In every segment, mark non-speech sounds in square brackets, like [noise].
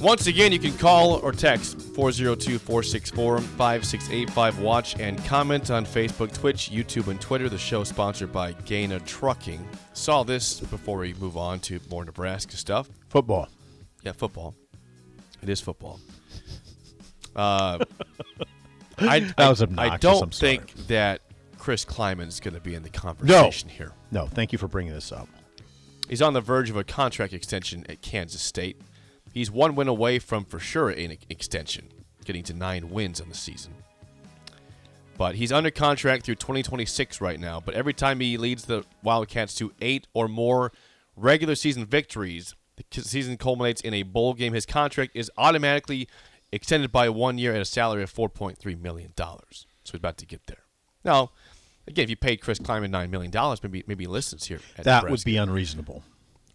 Once again, you can call or text 402 464 5685. Watch and comment on Facebook, Twitch, YouTube, and Twitter. The show sponsored by Gaina Trucking. Saw this before we move on to more Nebraska stuff. Football. Yeah, football. It is football. Uh, [laughs] I, That was obnoxious, I don't think that Chris Klieman's going to be in the conversation here. No, thank you for bringing this up. He's on the verge of a contract extension at Kansas State. He's one win away from for sure an extension, getting to nine wins on the season. But he's under contract through 2026 right now. But every time he leads the Wildcats to eight or more regular season victories, the season culminates in a bowl game. His contract is automatically extended by one year at a salary of 4.3 million dollars. So he's about to get there. Now, again, if you paid Chris Klieman nine million dollars, maybe maybe he listens here. At That would be unreasonable.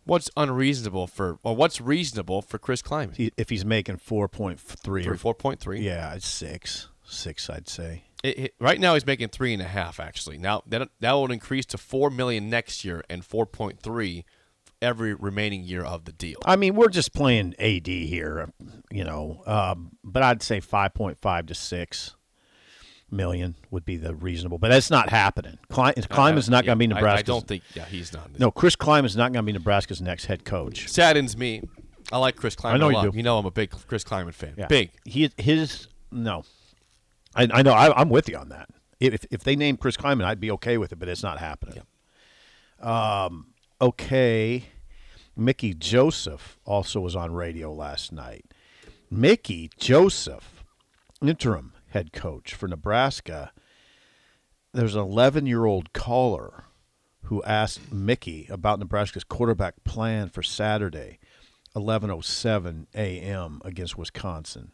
What's unreasonable for, or what's reasonable for Chris Klieman? If he's making four point three Three, or four point three. yeah, it's six, six, I'd say. It, it- right now he's making three and a half. Actually, now that that will increase to four million next year and four point three every remaining year of the deal. I mean, we're just playing AD here, you know. Um, but I'd say five point five to six million would be the reasonable. But that's not happening. Klein, Klieman's not going to be Uh, I- I, don't think. Yeah, he's not. No, Chris Klieman's not going to be Nebraska's next head coach. saddens me. I like Chris Klieman. know a you do. You know I'm a big Chris Klieman fan. Yeah. Big. He his no. I, I know. I, I'm with you on that. If if they name Chris Klieman, I'd be okay with it, but it's not happening. Um. Okay. Mickey Joseph also was on radio last night. Mickey Joseph, interim head coach for Nebraska. There's an 11 year old caller who asked Mickey about Nebraska's quarterback plan for Saturday, 11:07 a.m. against Wisconsin.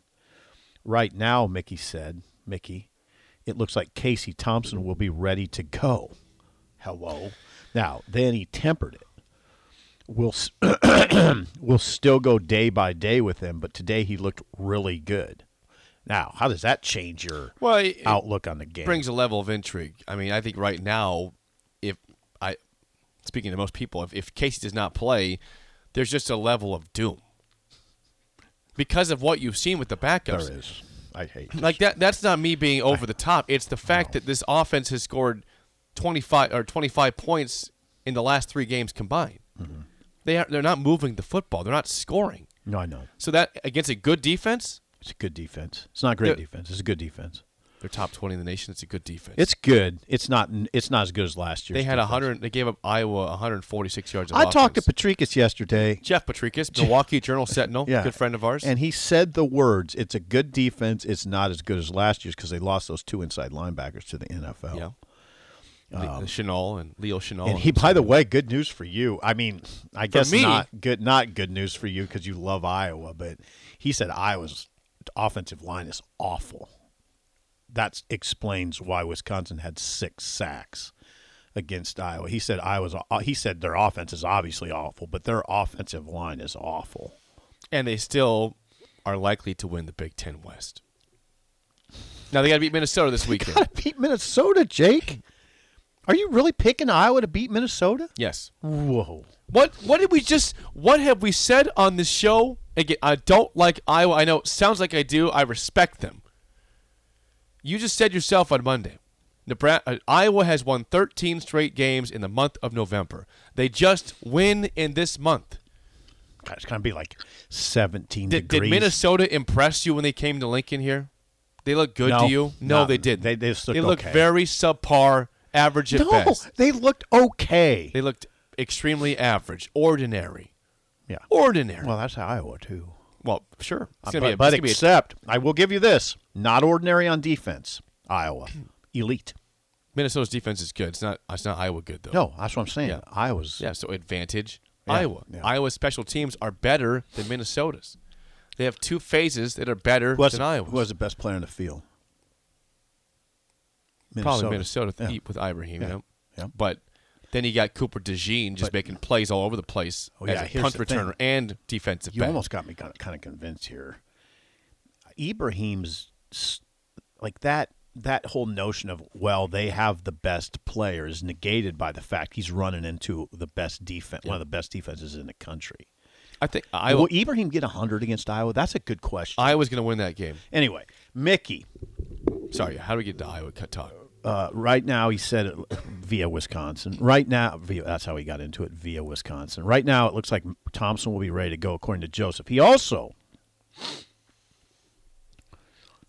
Right now, Mickey said, Mickey, it looks like Casey Thompson will be ready to go. Hello. Now, then he tempered it. We'll [clears throat] we'll still go day by day with him, but today he looked really good. Now, how does that change your Well, it- outlook on the game? It brings a level of intrigue. I mean, I think right now, if I, speaking to most people, if, if Casey does not play, there's just a level of doom because of what you've seen with the backups. there is. I hate Like that. That's not me being over the top. It's the fact that this offense has scored 25 or 25 points in the last three games combined. Mm-hmm. They are. They're not moving the football. They're not scoring. No, I know. So that against a good defense, It's a good defense. It's not great The- defense. It's a good defense. they're top 20 in the nation. It's a good defense. It's good. It's not. It's not as good as last year. They had 100. They gave up Iowa 146 yards. I talked to offense. Potrykus yesterday, Jeff Potrykus, [laughs] Milwaukee Journal Sentinel, Yeah. good friend of ours. and he said the words, "It's a good defense. It's not as good as last year's because they lost those two inside linebackers to the NFL." yeah, Le- Chenal and Leo Chenal. Um, And he, by the way, good news for you. I mean, I guess me? not good, not good news for you because you love Iowa, but he said Iowa's offensive line is awful. That explains why Wisconsin had six sacks against Iowa. He said Iowa's. He said their offense is obviously awful, but their offensive line is awful. and they still are likely to win the Big Ten West. Now they got to beat Minnesota this weekend. Gotta beat Minnesota, Jake. Are you really picking Iowa to beat Minnesota? yes. Whoa. What what did we just what have we said on this show? Again, I don't like Iowa. I know it sounds like I do. I respect them. You just said yourself on Monday. Nebraska, uh, Iowa has won 13 straight games in the month of November. They just win in this month. God, It's gonna be like seventeen Did, did degrees. Minnesota impress you when they came to Lincoln here? They look good No, to you? No, no, they didn't. they- they just looked looked okay. very subpar, average at no, best. they looked okay. They looked extremely average, ordinary, yeah. ordinary. Well, that's Iowa too. Well, sure. It's Uh, but be a, but it's gonna be a- except, I will give you this: not ordinary on defense. Iowa, [clears throat] elite. Minnesota's defense is good. It's not. It's not Iowa good though. No, that's what I'm saying. Yeah. Iowa's Yeah. So advantage. Iowa. yeah. Iowa's special teams are better than Minnesota's. They have two phases that are better Who was, than who Iowa's. was the best player in the field? Probably Minnesota Yeah. with Ibrahim. Yeah. You know? Yeah. But then you got Cooper DeJean just But- making plays all over the place Oh, as yeah, a punt the thing. returner and defensive You back. almost got me kind of, convinced here. Ibrahim's like that. That whole notion of well, they have the best players negated by the fact he's running into the best defense, one of the best defenses in the country. I think Iowa, Will Ibrahim get hundred against Iowa? That's a good question. Iowa's going to win that game. anyway, Mickey, Sorry, how do we get to Iowa cut talk? Uh, right now he said it via Wisconsin. Right now, via, that's how he got into it via Wisconsin. Right now, it looks like Thompson will be ready to go, according to Joseph. He also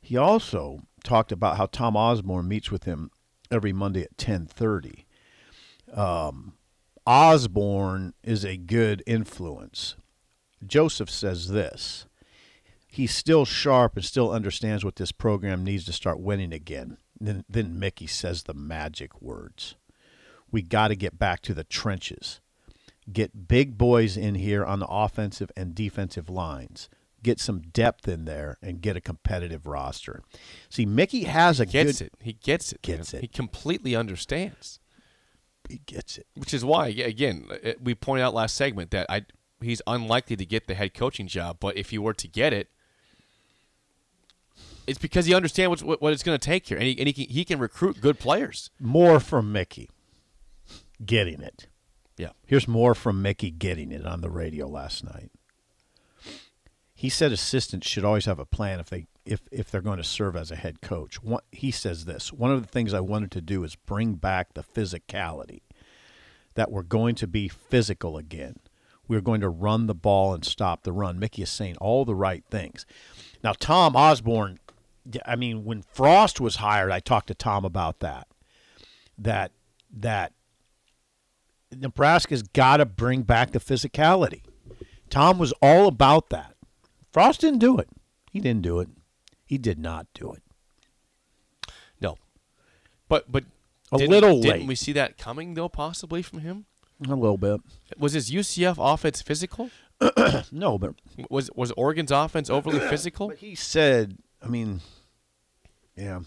he also talked about how Tom Osborne meets with him every Monday at ten thirty. Um, Osborne is a good influence. Joseph says this. He's still sharp and still understands what this program needs to start winning again. Then, then Mickey says the magic words. We got to get back to the trenches. Get big boys in here on the offensive and defensive lines. Get some depth in there and get a competitive roster. See, Mickey has a Gets good it. He gets it. Gets man. it. He completely understands. He gets it. Which is why, again, we pointed out last segment that I he's unlikely to get the head coaching job. But if he were to get it, it's because he understands what, what it's going to take here, and he and he can, he can recruit good players. More from Mickey getting it. Yeah, Here's more from Mickey getting it on the radio last night. He said assistants should always have a plan if they if if they're going to serve as a head coach. One, he says this. One of the things I wanted to do is bring back the physicality. That we're going to be physical again. We're going to run the ball and stop the run. Mickey is saying all the right things. Now Tom Osborne, I mean, when Frost was hired, I talked to Tom about that. That that Nebraska's got to bring back the physicality. Tom was all about that. Frost didn't do it. He didn't do it. He did not do it. no, but but A didn't- little Didn't we see that coming though? Possibly from him. A little bit. Was his UCF offense physical? [clears throat] No, but Was was Oregon's offense overly [clears throat] physical? but he said. I mean, yeah,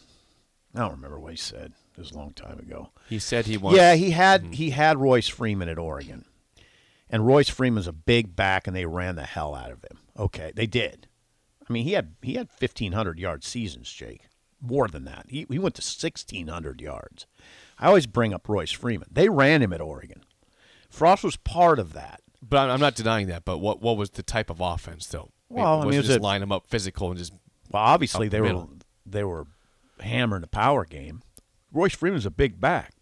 I don't remember what he said. It was a long time ago. He said he wants. Yeah, he had mm-hmm. he had Royce Freeman at Oregon, and Royce Freeman's a big back, and they ran the hell out of him. Okay, they did. I mean, he had he had fifteen hundred yard seasons, Jake. More than that, he he went to sixteen hundred yards. I always bring up Royce Freeman. They ran him at Oregon. Frost was part of that. But I'm, I'm not denying that. But what what was the type of offense though? Well, I was mean, it it was just a- line them up physical and just Well, obviously they were they were hammering the power game. Royce Freeman's a big back.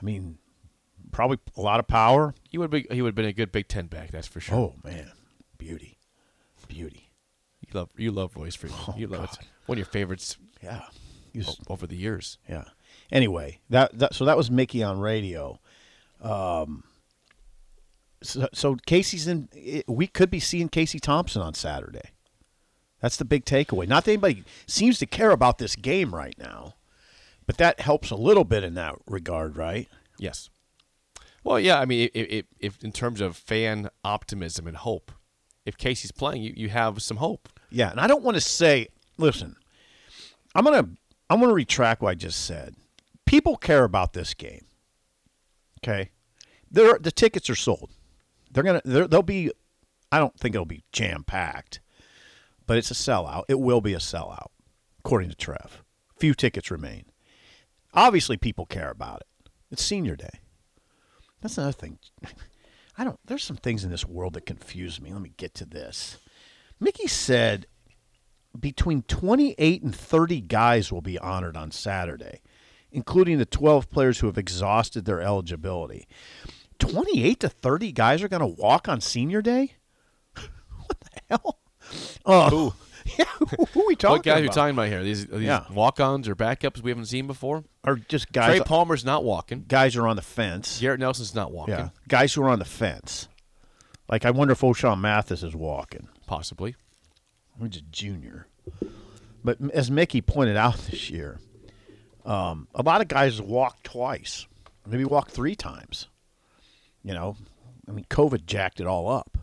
I mean, probably a lot of power. he would be he would have been a good Big Ten back. That's for sure. Oh man, beauty, beauty. You love you love Royce Freeman. Oh, you love it. One of your favorites Yeah, over the years. yeah. Anyway, that, that so that was Mickey on radio. Um, so, so Casey's in. We could be seeing Casey Thompson on Saturday. That's the big takeaway. Not that anybody seems to care about this game right now, but that helps a little bit in that regard, right? Yes. Well, yeah. I mean, if, if, if in terms of fan optimism and hope, if Casey's playing, you, you have some hope. Yeah, and I don't want to say. Listen, I'm gonna I'm gonna retract what I just said. People care about this game. Okay, there the tickets are sold. They're gonna they're, they'll be. I don't think it'll be jam packed, but it's a sellout. It will be a sellout, according to Trev. Few tickets remain. Obviously, people care about it. It's senior day. That's another thing. [laughs] I don't. There's some things in this world that confuse me. Let me get to this. Mickey said between 28 and 30 guys will be honored on Saturday, including the 12 players who have exhausted their eligibility. 28 to 30 guys are going to walk on senior day? [laughs] what the hell? Uh, [laughs] Yeah, who, are we talking what guys are about? you talking about here? These, are these Yeah. walk-ons or backups we haven't seen before? Are just guys Trey Palmer's not walking. guys are on the fence. Garrett Nelson's not walking. Yeah, guys who are on the fence. Like I wonder if Ochaun Mathis is walking. Possibly. which is junior. But as Mickey pointed out [laughs] this year, um, a lot of guys walk twice, maybe walk three times. You know, I mean, COVID jacked it all up.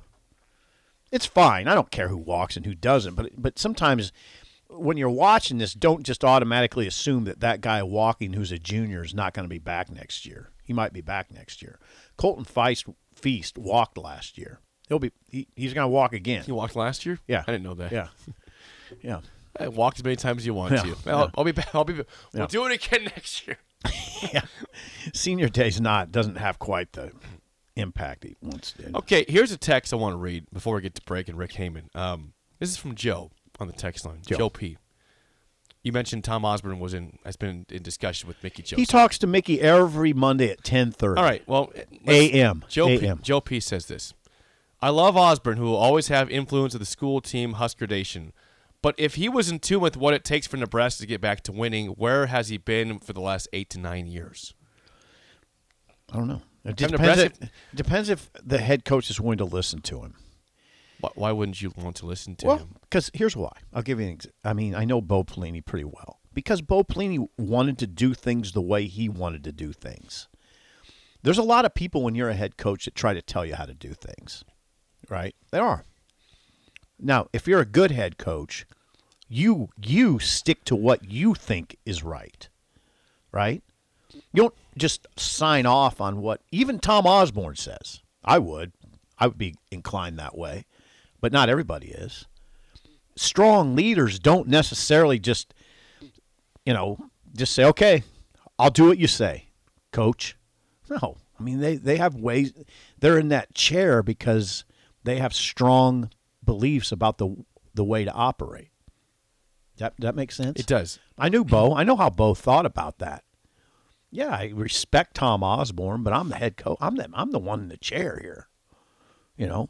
It's fine. I don't care who walks and who doesn't, but but sometimes when you're watching this, don't just automatically assume that that guy walking who's a junior is not going to be back next year. He might be back next year. Colton Feist, Feast walked last year. He'll be he, he's going to walk again. He walked last year? Yeah. I didn't know that. Yeah, yeah. [laughs] I walk as many times as you want Yeah, to. I'll, I'll be back. I'll be. We'll Yeah. do it again [laughs] next year. [laughs] yeah. Senior day's not doesn't have quite the impact he once did. Okay, here's a text I want to read before we get to break and Rick Heyman. Um, this is from Joe on the text line. Joe. Joe, P. You mentioned Tom Osborne was in has been in discussion with Mickey Joseph. He talks to Mickey every Monday at ten thirty. All right. Well, A.M. Joe P, Joe P says this. I love Osborne, who will always have influence of the school team Husker Nation. But if he was in tune with what it takes for Nebraska to get back to winning, where has he been for the last eight to nine years? I don't know. It depends, if, depends if the head coach is willing to listen to him. Why, why wouldn't you want to listen to well, him? because here's why. I'll give you an example. I mean, I know Bo Pelini pretty well. Because Bo Pelini wanted to do things the way he wanted to do things. There's a lot of people when you're a head coach that try to tell you how to do things, right? There are. Now, if you're a good head coach, you you stick to what you think is right, right? You don't just sign off on what even Tom Osborne says. I would. I would be inclined that way, but not everybody is. Strong leaders don't necessarily just, you know, just say, "Okay, I'll do what you say, coach." No, I mean they they have ways. They're in that chair because they have strong beliefs about the the way to operate. That that makes sense. It does. I knew Bo. I know how Bo thought about that. Yeah, I respect Tom Osborne, but I'm the head coach. I'm the I'm the one in the chair here. You know,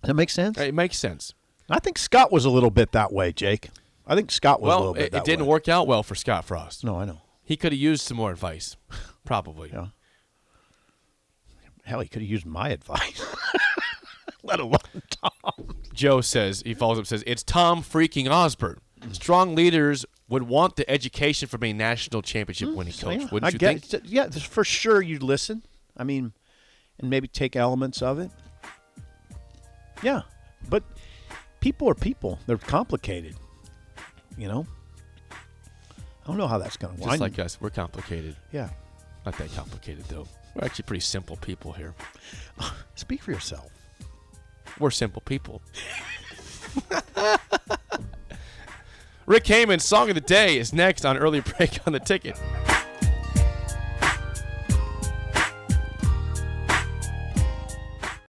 Does that makes sense. It makes sense. I think Scott was a little bit that way, Jake. I think Scott was a little bit it, it didn't way. work out well for Scott Frost. No, I know. He could have used some more advice, [laughs] probably. Yeah. Hell, he could have used my advice. [laughs] Let alone Tom. Joe says he follows up says it's Tom freaking Osborne. Mm-hmm. Strong leaders would want the education from a national championship mm, winning coach, Yeah, wouldn't I you think? Yeah, for sure you'd listen. I mean, and maybe take elements of it. Yeah, but people are people. They're complicated. You know. I don't know how that's going to work. Just like us, we're complicated. yeah. Not that complicated though. We're actually pretty simple people here. [laughs] Speak for yourself. We're simple people. [laughs] Rick Heyman's song of the day is next on early break on the ticket.